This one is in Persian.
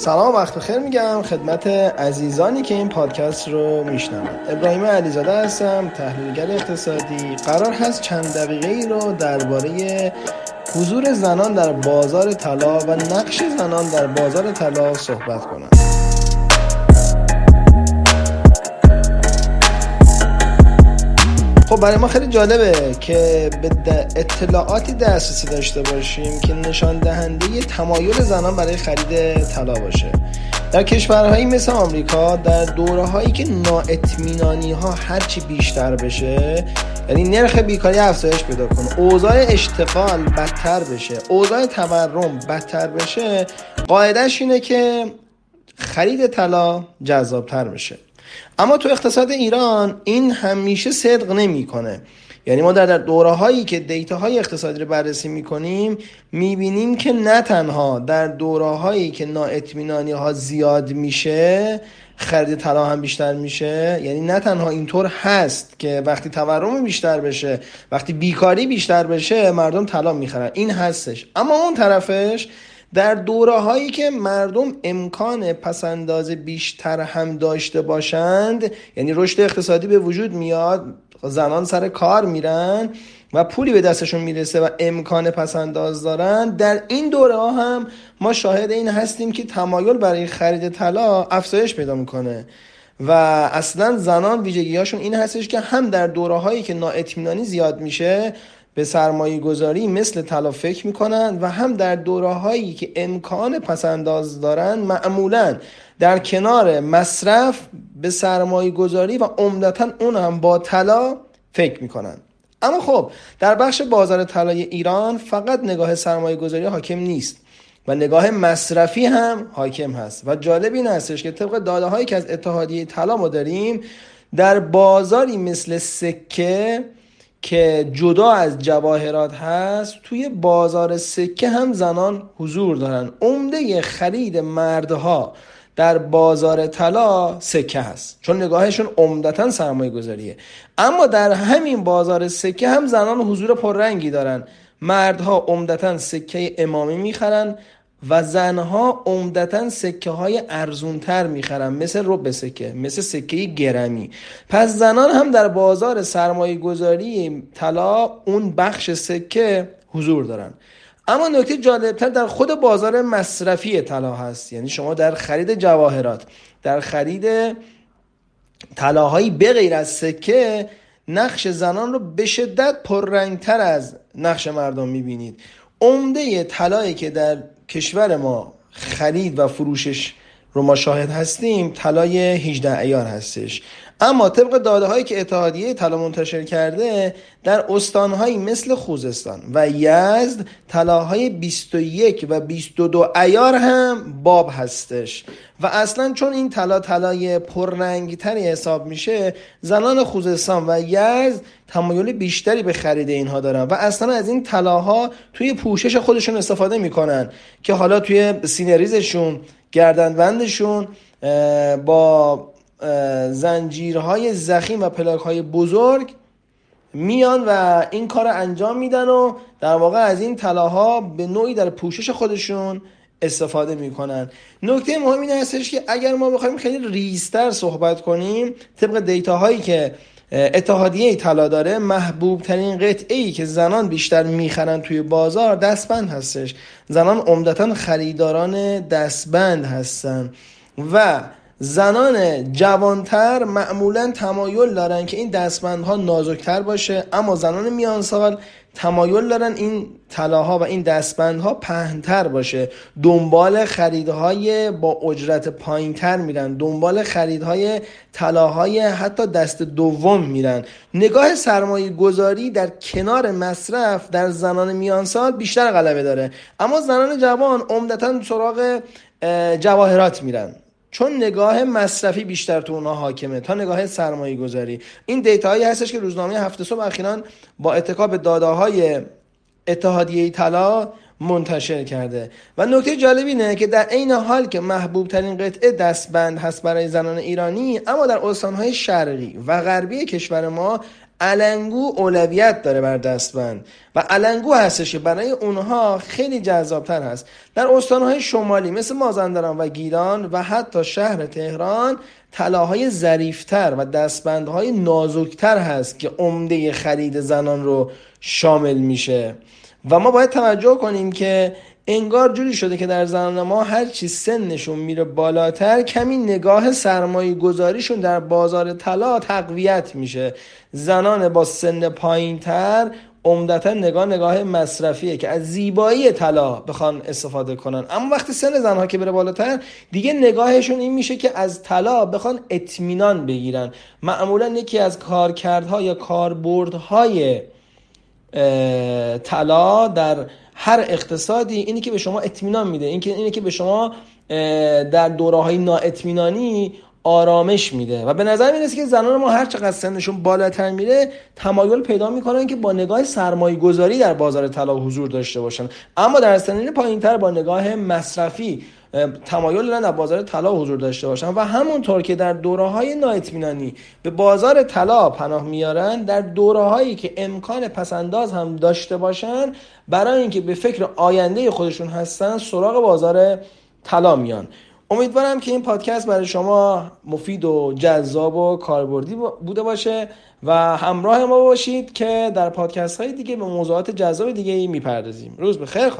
سلام وقت بخیر میگم. خدمت عزیزانی که این پادکست رو میشنوند. ابراهیم علیزاده هستم تحلیلگر اقتصادی. قرار هست چند دقیقه ای رو درباره حضور زنان در بازار طلا و نقش زنان در بازار طلا صحبت کنم. خب برای ما خیلی جالبه که به اطلاعاتی دسترسی داشته باشیم که نشان دهنده تمایل زنان برای خرید طلا باشه. در کشورهایی مثل آمریکا در دوره هایی که نااطمینانی ها هرچی بیشتر بشه یعنی نرخ بیکاری افزایش پیدا کنه اوضاع اشتغال بدتر بشه اوضاع تورم بدتر بشه قاعدش اینه که خرید طلا جذابتر بشه. اما تو اقتصاد ایران این همیشه صدق نمی‌کنه. یعنی ما در, دوره هایی که دیتا های اقتصادی رو بررسی می‌کنیم می‌بینیم که نه تنها در دوره هایی که نااطمینانی ها زیاد میشه خرید طلا هم بیشتر میشه یعنی نه تنها اینطور هست که وقتی تورم بیشتر بشه وقتی بیکاری بیشتر بشه مردم طلا می‌خرن. این هستش. اما اون طرفش در دوره هایی که مردم امکان پسنداز بیشتر هم داشته باشند یعنی رشد اقتصادی به وجود میاد زنان سر کار میرن و پولی به دستشون می‌رسه و امکان پسنداز دارن در این دوره ها هم ما شاهد این هستیم که تمایل برای خرید طلا افزایش پیدا می‌کنه. و اصلا زنان ویژگی هاشون این هستش که هم در دوره هایی که نااطمینانی زیاد میشه به سرمایه گذاری مثل طلا فکر می‌کنن و هم در دوره هایی که امکان پسنداز دارن معمولا در کنار مصرف به سرمایه گذاری و عمدتا اون هم با طلا فکر می‌کنن. اما خب در بخش بازار طلای ایران فقط نگاه سرمایه گذاری حاکم نیست و نگاه مصرفی هم حاکم هست. و جالب این هستش که طبق داده هایی که از اتحادیه طلا ما داریم در بازاری مثل سکه که جدا از جواهرات هست توی بازار سکه هم زنان حضور دارن. عمده خرید مردها در بازار طلا سکه هست. چون نگاهشون عمدتا سرمایه گذاریه اما در همین بازار سکه هم زنان حضور پررنگی دارن. مردها عمدتا سکه امامی می‌خرن. و زنها عمدتا سکه های ارزونتر می‌خرن مثل رب سکه مثل سکه گرمی. پس زنان هم در بازار سرمایه گذاری طلا اون بخش سکه حضور دارن. اما نکته جالبتر در خود بازار مصرفی طلا هست. یعنی شما در خرید جواهرات در خرید طلاهایی به غیر از سکه نقش زنان رو به شدت پررنگتر از نقش مردم می‌بینید. عمده طلایی که در کشور ما خرید و فروشش رو ما شاهد هستیم طلای 18 ایار هستش. اما طبق داده هایی که اتحادیه طلا منتشر کرده در استانهایی مثل خوزستان و یزد طلاهای 21 و 22 ایار هم باب هستش. و اصلا چون این طلا طلای پررنگتری حساب میشه زنان خوزستان و یزد تمایل بیشتری به خرید اینها دارن و اصلا از این طلاها توی پوشش خودشون استفاده می‌کنن که حالا توی سینریزشون گردنبندشون با زنجیرهای زخیم و پلاک بزرگ میان و این کار انجام میدن و در واقع از این طلاها به نوعی در پوشش خودشون استفاده می‌کنن. نکته مهم این هستش که اگر ما بخوایم خیلی ریستر صحبت کنیم طبق دیتا هایی که اتحادیه طلا داره محبوب ترین قطعه ای که زنان بیشتر می‌خرن توی بازار دستبند هستش. زنان عمدتا خریداران دستبند هستن و زنان جوانتر معمولا تمایل دارن که این دستبندها نازکتر باشه اما زنان میان سال تمایل دارن این طلاها و این دستبندها پهنتر باشه. دنبال خریدهای با اجرت پایینتر میرن. دنبال خریدهای طلاهای حتی دست دوم میرن. نگاه سرمایه گذاری در کنار مصرف در زنان میان سال بیشتر غلبه داره. اما زنان جوان عمدتا سراغ جواهرات میرن. چون نگاه مصرفی بیشتر تو اونها حاکمه تا نگاه سرمایه گذاری این دیتاهایی هستش که روزنامه هفته صبح اخیرا با اتکا داده های اتحادیه طلا منتشر کرده. و نکته جالب اینه که در عین حال که محبوب ترین قطعه دستبند هست برای زنان ایرانی اما در استانهای شرقی و غربی کشور ما علنگو اولویت داره بر دستبند و علنگو هستش که برای اونها خیلی جذابتر هست. در استانهای شمالی مثل مازندران و گیلان و حتی شهر تهران طلاهای ظریفتر و دستبندهای نازکتر هست که عمده خرید زنان رو شامل میشه. و ما باید توجه کنیم که انگار جوری شده که در زنان ما هر چی سنشون میره بالاتر کمی نگاه سرمایه گذاریشون در بازار طلا تقویت میشه. زنان با سن پایین تر عمدتا نگاه نگاه مصرفیه که از زیبایی طلا بخوان استفاده کنن. اما وقتی سن زنها که بره بالاتر دیگه نگاهشون این میشه که از طلا بخوان اطمینان بگیرن. معمولا یکی از کارکردها یا کاربردهای طلا در هر اقتصادی اینی که به شما اطمینان میده این که اینی که به شما در دوره های نااطمینانی آرامش میده. و به نظر می‌رسه که زنان ما هر چقدر سنشون بالاتر میره تمایل پیدا می‌کنن که با نگاه سرمایه گذاری در بازار طلا حضور داشته باشن. اما در سنین پایینتر با نگاه مصرفی تمایل دارن در بازار طلا حضور داشته باشن. و همونطور که در دوره های نااطمینانی به بازار طلا پناه میارن در دوره هایی که امکان پسنداز هم داشته باشن برای اینکه به فکر آینده خودشون هستن سراغ بازار طلا میان. امیدوارم که این پادکست برای شما مفید و جذاب و کاربردی بوده باشه و همراه ما باشید که در پادکست های دیگه به موضوعات جذاب دیگه می‌پردازیم. روز به خیر